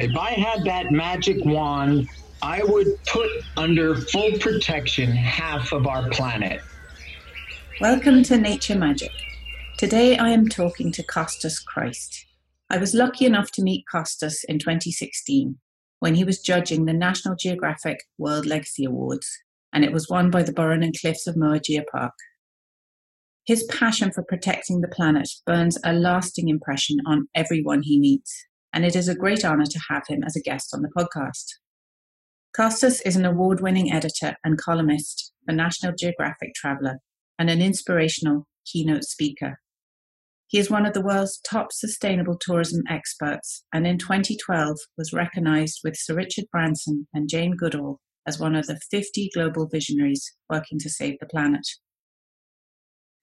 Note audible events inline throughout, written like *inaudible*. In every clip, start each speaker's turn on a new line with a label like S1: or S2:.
S1: If I had that magic wand, I would put under full protection half of our planet.
S2: Welcome to Nature Magic. Today I am talking to Costas Christ. I was lucky enough to meet Costas in 2016 when he was judging the National Geographic World Legacy Awards, and it was won by the Burren and Cliffs of Moher Geopark. His passion for protecting the planet burns a lasting impression on everyone he meets, and it is a great honour to have him as a guest on the podcast. Costas is an award winning editor and columnist for National Geographic Traveller and an inspirational keynote speaker. He is one of the world's top sustainable tourism experts and in 2012 was recognised with Sir Richard Branson and Jane Goodall as one of the 50 global visionaries working to save the planet.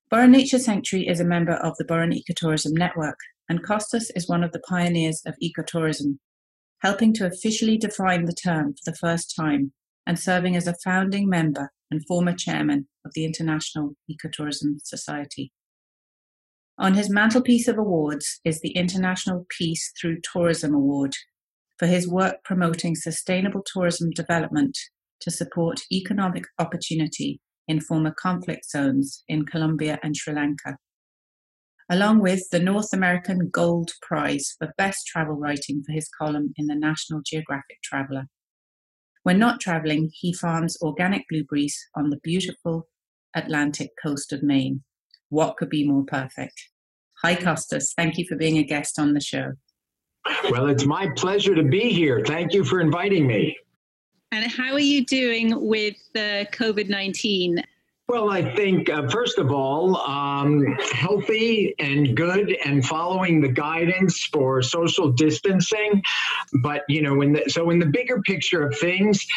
S2: Burren Nature Sanctuary is a member of the Burren Ecotourism Network, and Costas is one of the pioneers of ecotourism, helping to officially define the term for the first time and serving as a founding member and former chairman of the International Ecotourism Society. On his mantelpiece of awards is the International Peace Through Tourism Award for his work promoting sustainable tourism development to support economic opportunity in former conflict zones in Colombia and Sri Lanka, along with the North American Gold Prize for Best Travel Writing for his column in the National Geographic Traveller. When not travelling, he farms organic blueberries on the beautiful Atlantic coast of Maine. What could be more perfect? Hi, Costas. Thank you for being a guest on the show.
S1: Well, it's my pleasure to be here. Thank you for inviting me.
S3: And how are you doing with the COVID 19?
S1: Well, I think, uh, first of all, um, healthy and good and following the guidance for social distancing. But, you know, in the, so in the bigger picture of things,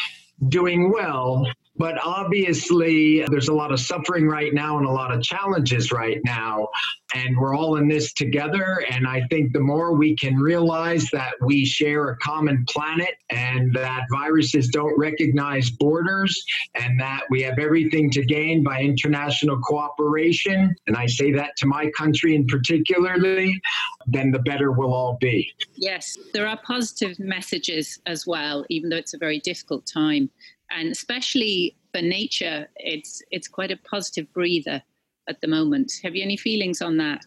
S1: doing well. But obviously, there's a lot of suffering right now and a lot of challenges right now. And we're all in this together. And I think the more we can realize that we share a common planet and that viruses don't recognize borders and that we have everything to gain by international cooperation, and I say that to my country in particularly, then the better we'll all be.
S3: Yes, there are positive messages as well, even though it's a very difficult time and especially for nature, it's it's quite a positive breather at the moment. Have you any feelings on that?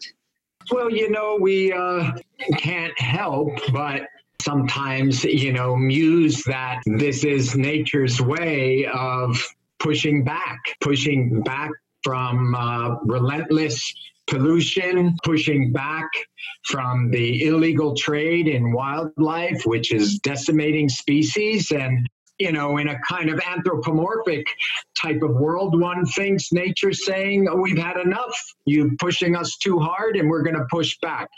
S1: Well, you know, we uh, can't help but sometimes, you know, muse that this is nature's way of pushing back, pushing back from uh, relentless pollution, pushing back from the illegal trade in wildlife, which is decimating species. And you know, in a kind of anthropomorphic type of world, one thinks nature's saying, oh, we've had enough. You pushing us too hard and we're going to push back.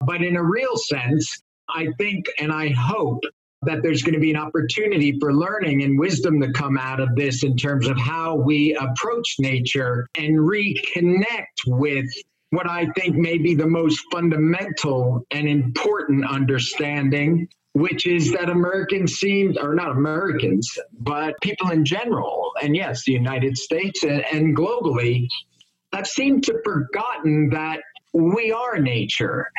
S1: But in a real sense, I think and I hope that there's going to be an opportunity for learning and wisdom to come out of this in terms of how we approach nature and reconnect with what I think may be the most fundamental and important understanding which is that Americans seem, or not Americans, but people in general, and yes, the United States and, and globally, have seemed to forgotten that we are nature.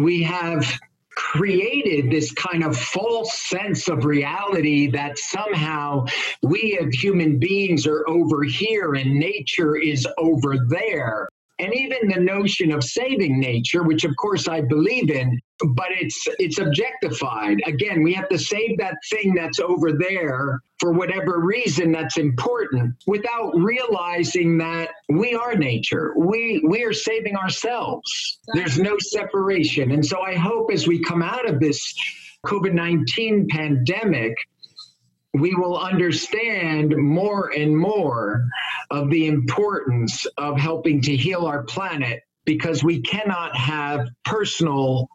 S1: We have created this kind of false sense of reality that somehow we as human beings are over here and nature is over there and even the notion of saving nature, which of course I believe in, but it's it's objectified. Again, we have to save that thing that's over there for whatever reason that's important without realizing that we are nature. We we are saving ourselves. There's no separation. And so I hope as we come out of this COVID-19 pandemic we will understand more and more of the importance of helping to heal our planet because we cannot have personal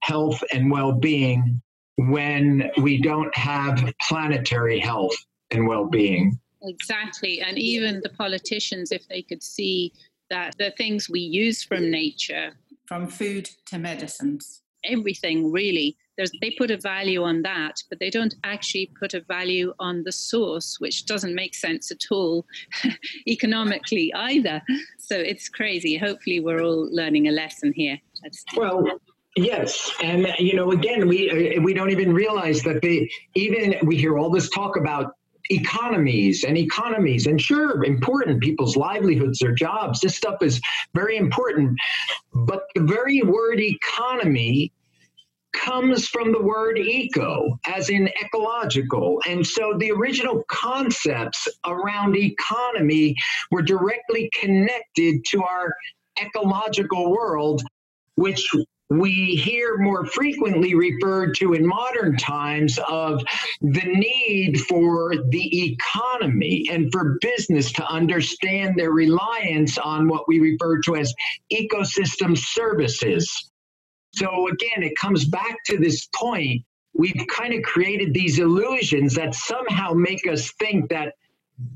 S1: health and well being when we don't have planetary health and well being.
S3: Exactly. And even the politicians, if they could see that the things we use from nature,
S2: from food to medicines,
S3: everything really there's, they put a value on that, but they don't actually put a value on the source, which doesn't make sense at all *laughs* economically either. So it's crazy. Hopefully, we're all learning a lesson here.
S1: Well, Yes, and you know, again, we uh, we don't even realize that the even we hear all this talk about economies and economies and sure important people's livelihoods their jobs this stuff is very important but the very word economy comes from the word eco, as in ecological. And so the original concepts around economy were directly connected to our ecological world, which we hear more frequently referred to in modern times of the need for the economy and for business to understand their reliance on what we refer to as ecosystem services. So again, it comes back to this point. We've kind of created these illusions that somehow make us think that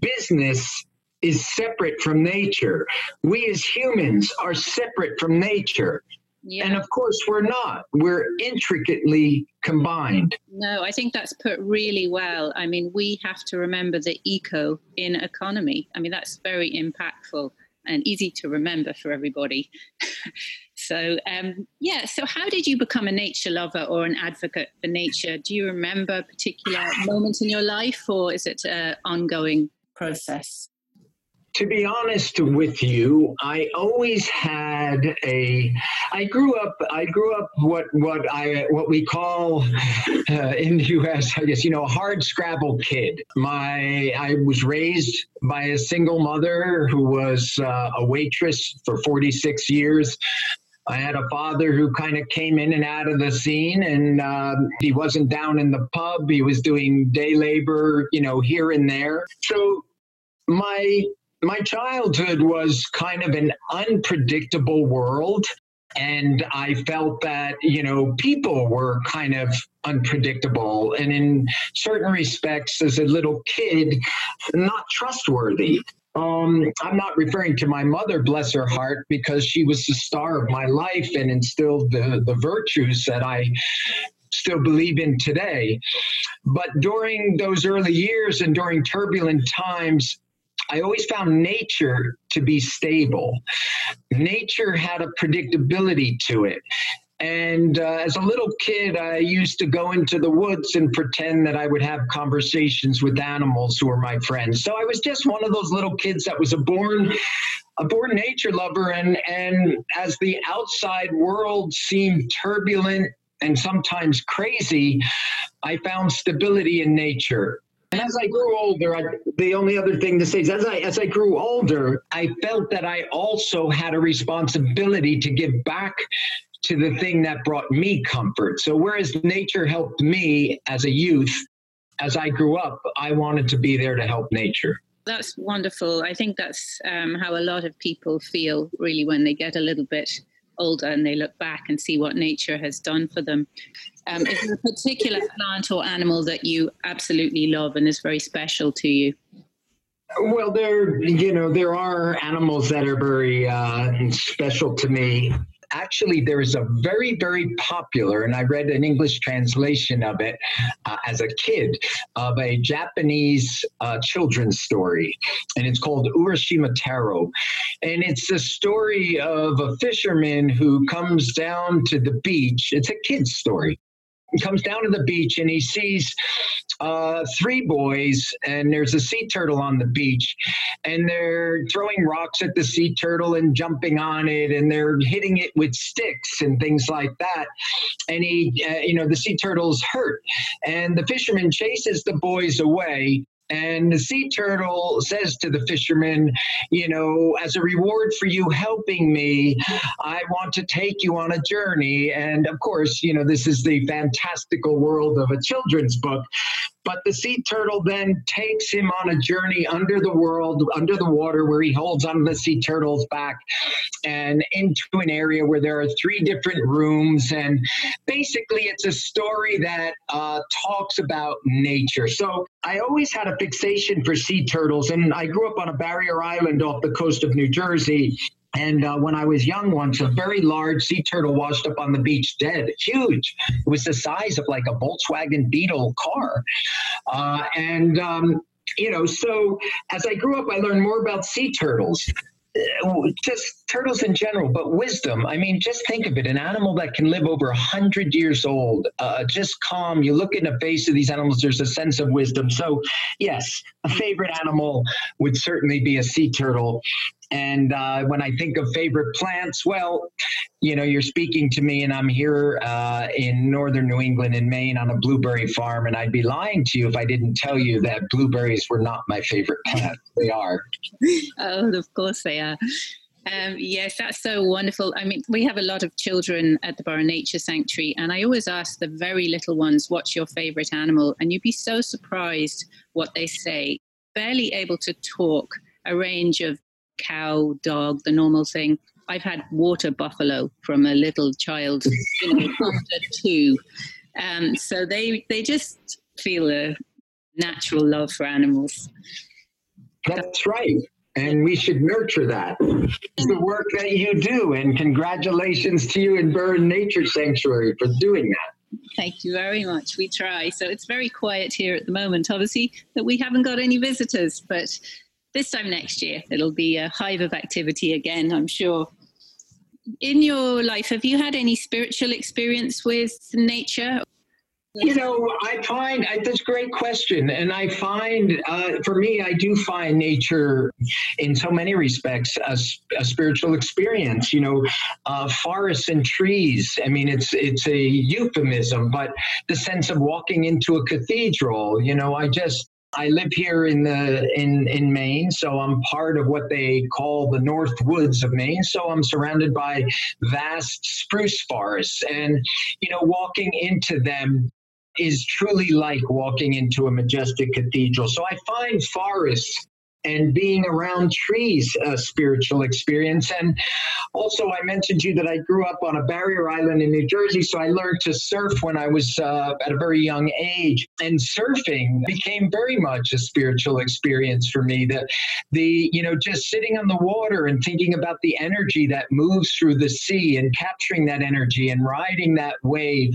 S1: business is separate from nature. We as humans are separate from nature. Yeah. And of course, we're not. We're intricately combined.
S2: No, I think that's put really well. I mean, we have to remember the eco in economy. I mean, that's very impactful and easy to remember for everybody. *laughs* so, um, yeah, so how did you become a nature lover or an advocate for nature? Do you remember a particular moment in your life, or is it an ongoing process?
S1: To be honest with you, I always had a. I grew up. I grew up what what I what we call uh, in the U.S. I guess you know a hard scrabble kid. My I was raised by a single mother who was uh, a waitress for 46 years. I had a father who kind of came in and out of the scene, and um, he wasn't down in the pub. He was doing day labor, you know, here and there. So my my childhood was kind of an unpredictable world. And I felt that, you know, people were kind of unpredictable. And in certain respects, as a little kid, not trustworthy. Um, I'm not referring to my mother, bless her heart, because she was the star of my life and instilled the, the virtues that I still believe in today. But during those early years and during turbulent times, I always found nature to be stable. Nature had a predictability to it. And uh, as a little kid, I used to go into the woods and pretend that I would have conversations with animals who were my friends. So I was just one of those little kids that was a born a born nature lover and and as the outside world seemed turbulent and sometimes crazy, I found stability in nature. And as I grew older, I, the only other thing to say is as I as I grew older, I felt that I also had a responsibility to give back to the thing that brought me comfort. So whereas nature helped me as a youth, as I grew up, I wanted to be there to help nature.
S2: That's wonderful. I think that's um, how a lot of people feel really when they get a little bit older and they look back and see what nature has done for them. Um, is there a particular plant or animal that you absolutely love and is very special to you?
S1: Well, there, you know, there are animals that are very uh, special to me actually there is a very very popular and i read an english translation of it uh, as a kid of a japanese uh, children's story and it's called urashima taro and it's the story of a fisherman who comes down to the beach. It's a kid's story he comes down to the beach and he sees uh, three boys, and there's a sea turtle on the beach, and they're throwing rocks at the sea turtle and jumping on it, and they're hitting it with sticks and things like that. And he, uh, you know, the sea turtle's hurt, and the fisherman chases the boys away. And the sea turtle says to the fisherman, You know, as a reward for you helping me, I want to take you on a journey. And of course, you know, this is the fantastical world of a children's book. But the sea turtle then takes him on a journey under the world, under the water, where he holds on the sea turtle's back and into an area where there are three different rooms. And basically, it's a story that uh, talks about nature. So I always had a fixation for sea turtles, and I grew up on a barrier island off the coast of New Jersey. And uh, when I was young once, a very large sea turtle washed up on the beach dead, huge. It was the size of like a Volkswagen Beetle car. Uh, and, um, you know, so as I grew up, I learned more about sea turtles. just turtles in general, but wisdom. I mean, just think of it an animal that can live over 100 years old, uh, just calm. You look in the face of these animals, there's a sense of wisdom. So, yes, a favorite animal would certainly be a sea turtle. And uh, when I think of favorite plants, well, you know, you're speaking to me, and I'm here uh, in northern New England in Maine on a blueberry farm, and I'd be lying to you if I didn't tell you that blueberries were not my favorite plant. *laughs* they are.
S2: Oh, of course they are. Um, yes, that's so wonderful. I mean, we have a lot of children at the Burren Nature Sanctuary, and I always ask the very little ones, What's your favorite animal? And you'd be so surprised what they say. Barely able to talk a range of cow, dog, the normal thing. I've had water buffalo from a little child, you know, under two. Um, so they they just feel a natural love for animals.
S1: That's right. And we should nurture that. It's the work that you do. And congratulations to you and Burren Nature Sanctuary for doing that.
S2: Thank you very much. We try. So it's very quiet here at the moment, obviously, that we haven't got any visitors, but this time next year, it'll be a hive of activity again, I'm sure. In your life, have you had any spiritual experience with nature?
S1: You know, I find that's a great question, and I find uh, for me, I do find nature, in so many respects, a, a spiritual experience. You know, uh, forests and trees. I mean, it's it's a euphemism, but the sense of walking into a cathedral. You know, I just I live here in the in in Maine, so I'm part of what they call the North Woods of Maine. So I'm surrounded by vast spruce forests, and you know, walking into them is truly like walking into a majestic cathedral. So I find forests and being around trees a spiritual experience. And also, I mentioned to you that I grew up on a barrier island in New Jersey, so I learned to surf when I was uh, at a very young age. And surfing became very much a spiritual experience for me. That the, you know, just sitting on the water and thinking about the energy that moves through the sea and capturing that energy and riding that wave,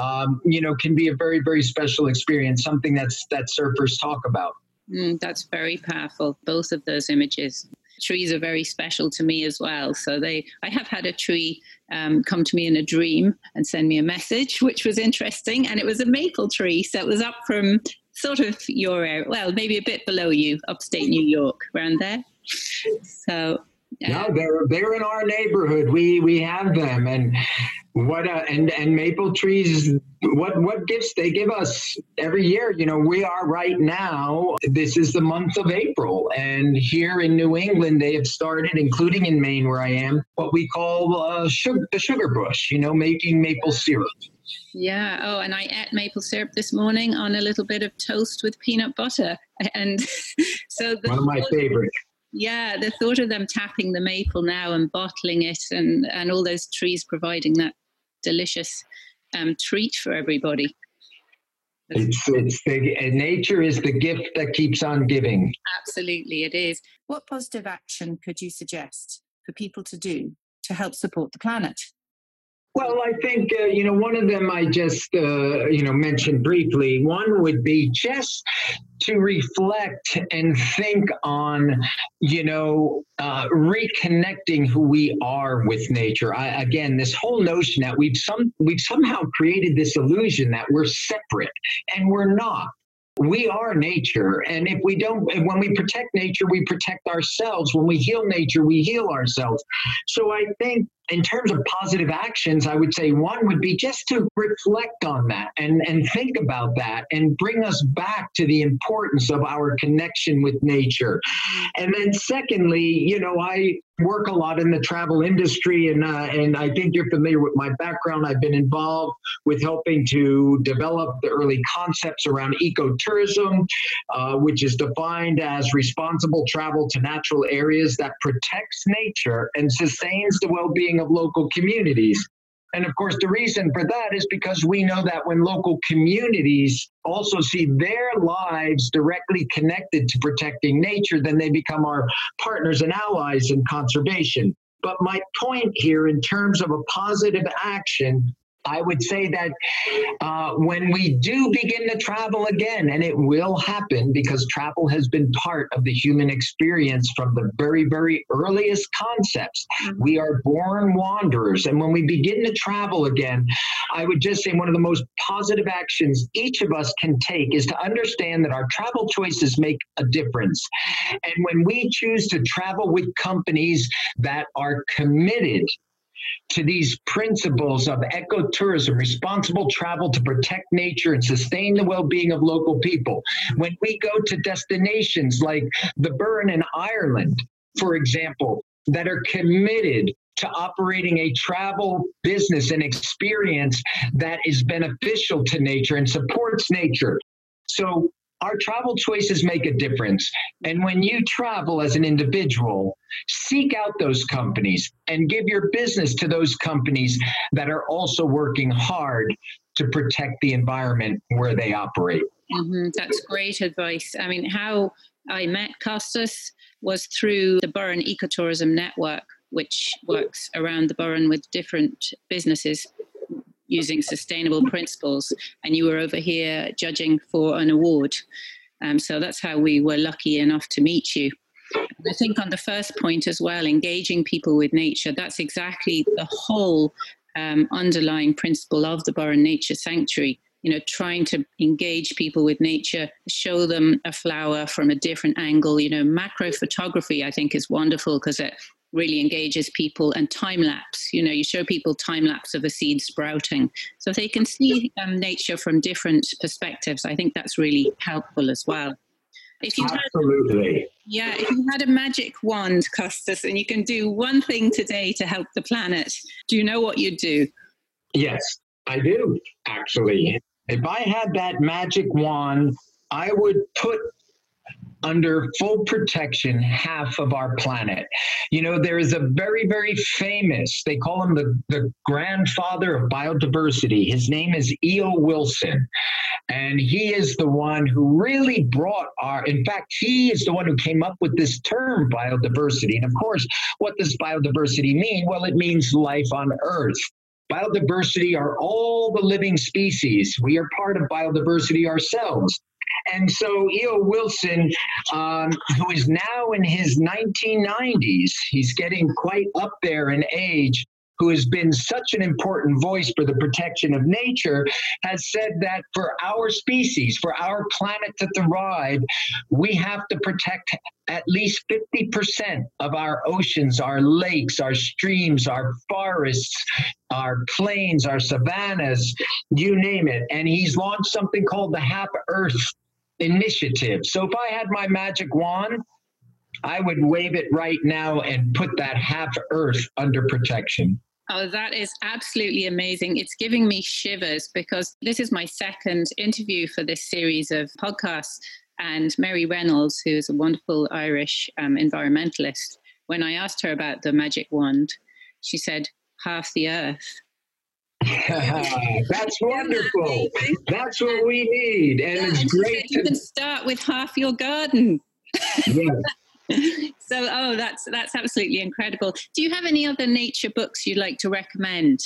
S1: um, you know, can be a very, very special experience, something that's that surfers talk about.
S2: Mm, that's very powerful. Both of those images. Trees are very special to me as well. So they, I have had a tree um, come to me in a dream and send me a message, which was interesting. And it was a maple tree, so it was up from sort of your area, well, maybe a bit below you, upstate New York, around there. So
S1: no, they're they're in our neighborhood. We we have them, and what uh, and and maple trees. What what gifts they give us every year? You know, we are right now. This is the month of April, and here in New England, they have started, including in Maine, where I am, what we call uh, sugar, the sugar bush. You know, making maple syrup.
S2: Yeah. Oh, and I ate maple syrup this morning on a little bit of toast with peanut butter, and *laughs* so
S1: one of my favorites
S2: yeah, the thought of them tapping the maple now and bottling it, and and all those trees providing that delicious um, treat for everybody.
S1: It's, it's the, nature is the gift that keeps on giving.
S2: Absolutely, it is.
S4: What positive action could you suggest for people to do to help support the planet?
S1: Well, I think, uh, you know, one of them I just, uh, you know, mentioned briefly. One would be just to reflect and think on, you know, uh, reconnecting who we are with nature. I, again, this whole notion that we've some we've somehow created this illusion that we're separate, and we're not we are nature and if we don't when we protect nature we protect ourselves when we heal nature we heal ourselves so i think in terms of positive actions, I would say one would be just to reflect on that and, and think about that and bring us back to the importance of our connection with nature. And then, secondly, you know, I work a lot in the travel industry, and uh, and I think you're familiar with my background. I've been involved with helping to develop the early concepts around ecotourism, uh, which is defined as responsible travel to natural areas that protects nature and sustains the well-being of local communities. And of course, the reason for that is because we know that when local communities also see their lives directly connected to protecting nature, then they become our partners and allies in conservation. But my point here, in terms of a positive action, I would say that uh, when we do begin to travel again, and it will happen because travel has been part of the human experience from the very, very earliest concepts. Mm-hmm. We are born wanderers. And when we begin to travel again, I would just say one of the most positive actions each of us can take is to understand that our travel choices make a difference. And when we choose to travel with companies that are committed to these principles of ecotourism, responsible travel to protect nature and sustain the well being of local people. When we go to destinations like the Burren in Ireland, for example, that are committed to operating a travel business and experience that is beneficial to nature and supports nature. So our travel choices make a difference. And when you travel as an individual, seek out those companies and give your business to those companies that are also working hard to protect the environment where they operate.
S2: Mm-hmm. That's great advice. I mean, how I met Costas was through the Burren Ecotourism Network, which works around the Burren with different businesses using sustainable principles, and you were over here judging for an award. Um, so that's how we were lucky enough to meet you. I think on the first point as well, engaging people with nature, that's exactly the whole um, underlying principle of the Burren Nature Sanctuary. You know, trying to engage people with nature, show them a flower from a different angle. You know, macro photography, I think, is wonderful because it really engages people and time lapse. You know you show people time lapse of a seed sprouting. So they can see um, nature from different perspectives i think that's really helpful as well.
S1: If you absolutely.
S2: Had, yeah if you had a magic wand Costas and you can do one thing today to help the planet do you know what you'd do?
S1: Yes i do actually. If i had that magic wand i would put under full protection half of our planet. You know, there is a very, very famous, they call him the, the grandfather of biodiversity. His name is E.O. Wilson. And he is the one who really brought our, in fact, he is the one who came up with this term biodiversity. And of course, what does biodiversity mean? Well, it means life on Earth. Biodiversity are all the living species. We are part of biodiversity ourselves. And so E.O. Wilson, um, who is now in his 1990s, he's getting quite up there in age, who has been such an important voice for the protection of nature, has said that for our species, for our planet to thrive, we have to protect at least 50% of our oceans, our lakes, our streams, our forests, our plains, our savannas, you name it. And he's launched something called the Half Earth initiative. So if I had my magic wand, I would wave it right now and put that half Earth under protection.
S2: Oh, that is absolutely amazing. It's giving me shivers because this is my second interview for this series of podcasts. And Mary Reynolds, who is a wonderful Irish um, environmentalist, when I asked her about the magic wand, she said, half the earth. *laughs*
S1: That's wonderful. That's what we need. And yeah, it's great.
S2: To... You can start with half your garden. Yes. So oh that's that's absolutely incredible. Do you have any other nature books you'd like to recommend?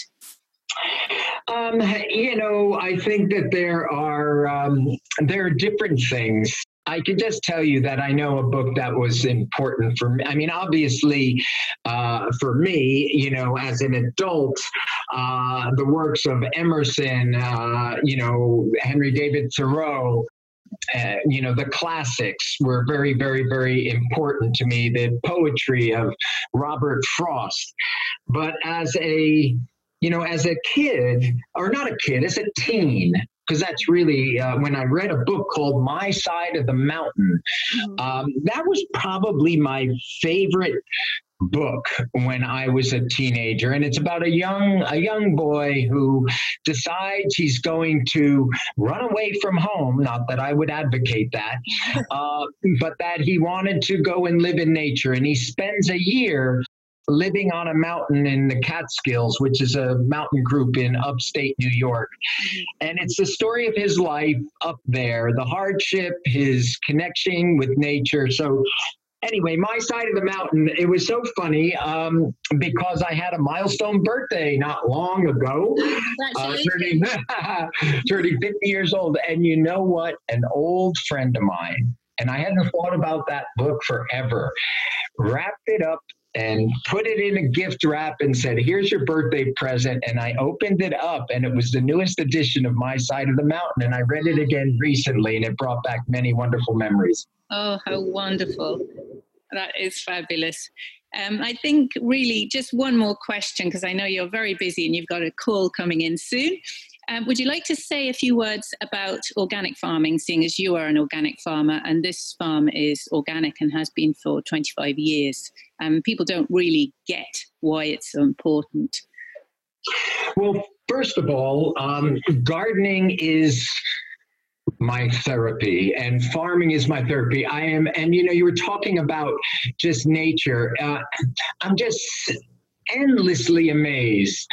S1: Um, you know, I think that there are um, there are different things. I can just tell you that I know a book that was important for me. I mean, obviously, uh, for me, you know, as an adult, uh, the works of Emerson, uh, you know, Henry David Thoreau, uh, you know, the classics were very, very, very important to me. The poetry of Robert Frost. But as a, you know, as a kid, or not a kid, as a teen, because that's really uh, when I read a book called My Side of the Mountain. Mm-hmm. Um, that was probably my favorite book when I was a teenager, and it's about a young a young boy who decides he's going to run away from home. Not that I would advocate that, *laughs* uh, but that he wanted to go and live in nature, and he spends a year living on a mountain in the Catskills, which is a mountain group in upstate New York. Mm-hmm. And it's the story of his life up there, the hardship, his connection with nature. So anyway, my side of the mountain, it was so funny um, because I had a milestone birthday not long ago, uh, turning, *laughs* turning 50 years old. And you know what? An old friend of mine, and I hadn't thought about that book forever, wrapped it up and put it in a gift wrap and said, Here's your birthday present. And I opened it up, and it was the newest edition of My Side of the Mountain. And I read it again recently, and it brought back many wonderful memories.
S2: Oh, how wonderful! That is fabulous. Um, I think really just one more question because I know you're very busy and you've got a call coming in soon. Um, would you like to say a few words about organic farming, seeing as you are an organic farmer and this farm is organic and has been for 25 years? Um, people don't really get why it's so important.
S1: Well, first of all, um, gardening is my therapy and farming is my therapy. I am and you know you were talking about just nature. Uh, i'm just endlessly amazed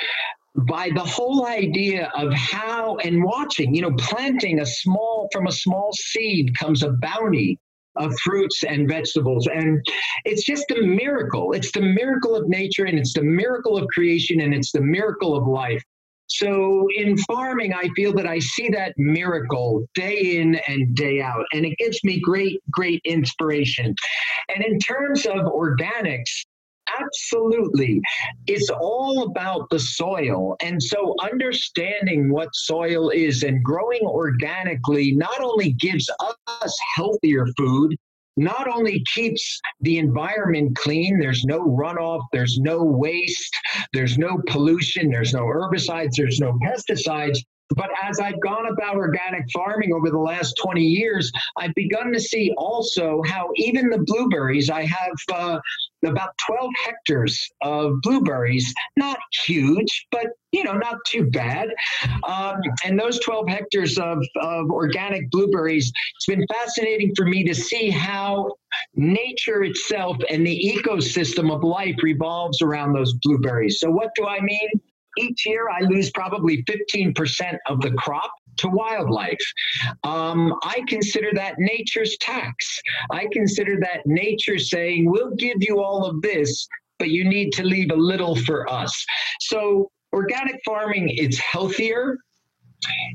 S1: by the whole idea of how and watching you know planting a small from a small seed comes a bounty of fruits and vegetables. And it's just a miracle. It's the miracle of nature and it's the miracle of creation and it's the miracle of life so in farming, I feel that I see that miracle day in and day out, and it gives me great, great inspiration. And in terms of organics, Absolutely. It's all about the soil. And so understanding what soil is and growing organically not only gives us healthier food, not only keeps the environment clean, there's no runoff, there's no waste, there's no pollution, there's no herbicides, there's no pesticides. But as I've gone about organic farming over the last 20 years, I've begun to see also how even the blueberries, I have uh, about 12 hectares of blueberries, not huge, but you know, not too bad. Um, and those 12 hectares of, of organic blueberries, it's been fascinating for me to see how nature itself and the ecosystem of life revolves around those blueberries. So, what do I mean? Each year, I lose probably 15% of the crop to wildlife. Um, I consider that nature's tax. I consider that nature saying, we'll give you all of this, but you need to leave a little for us. So, organic farming, it's healthier,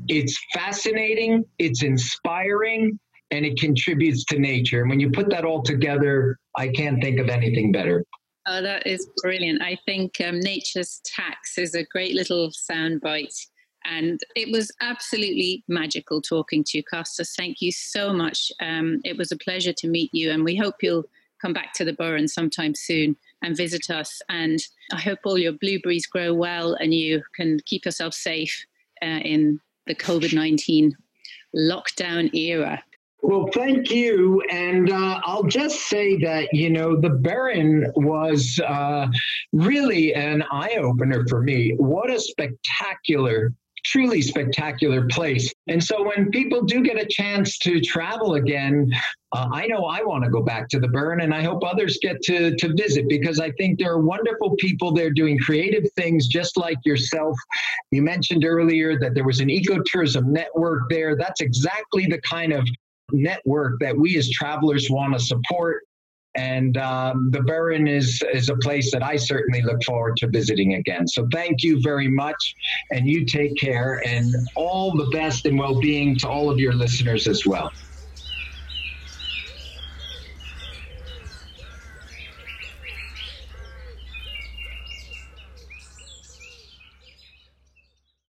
S1: it's fascinating, it's inspiring, and it contributes to nature. And when you put that all together, I can't think of anything better.
S2: Oh, that is brilliant. I think um, Nature's Tax is a great little soundbite and it was absolutely magical talking to you, Costas. Thank you so much. Um, it was a pleasure to meet you, and we hope you'll come back to the Burren sometime soon and visit us. And I hope all your blueberries grow well and you can keep yourself safe uh, in the COVID 19 lockdown era.
S1: Well, thank you. And uh, I'll just say that, you know, the Burren was uh, really an eye opener for me. What a spectacular truly spectacular place. And so when people do get a chance to travel again, uh, I know I want to go back to the Burren, and I hope others get to, to visit because I think there are wonderful people there doing creative things just like yourself. You mentioned earlier that there was an ecotourism network there. That's exactly the kind of network that we as travelers want to support. And um, the Burren is, is a place that I certainly look forward to visiting again. So thank you very much. And you take care and all the best and well being to all of your listeners as well.